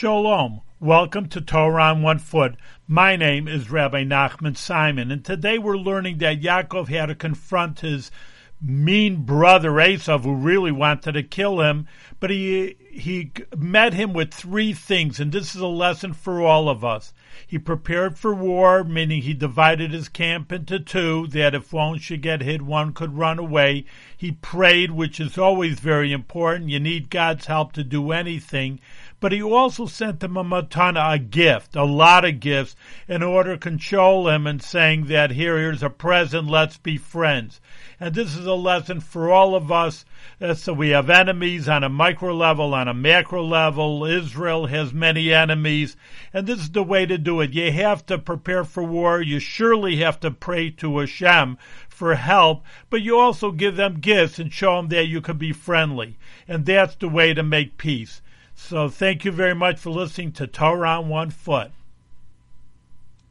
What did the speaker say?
Shalom. Welcome to Torah on One Foot. My name is Rabbi Nachman Simon, and today we're learning that Yaakov had to confront his mean brother Esav, who really wanted to kill him, but he he met him with three things, and this is a lesson for all of us. He prepared for war, meaning he divided his camp into two, that if one should get hit, one could run away. He prayed, which is always very important. You need God's help to do anything. But he also sent him a a gift, a lot of gifts, in order to control him and saying that here, here's a present, let's be friends. And this is a lesson for all of us. Uh, so we have enemies on a micro level, on a macro level. Israel has many enemies. And this is the way to do it. You have to prepare for war. You surely have to pray to Hashem for help, but you also give them gifts and show them that you can be friendly. And that's the way to make peace. So thank you very much for listening to Torah on One Foot.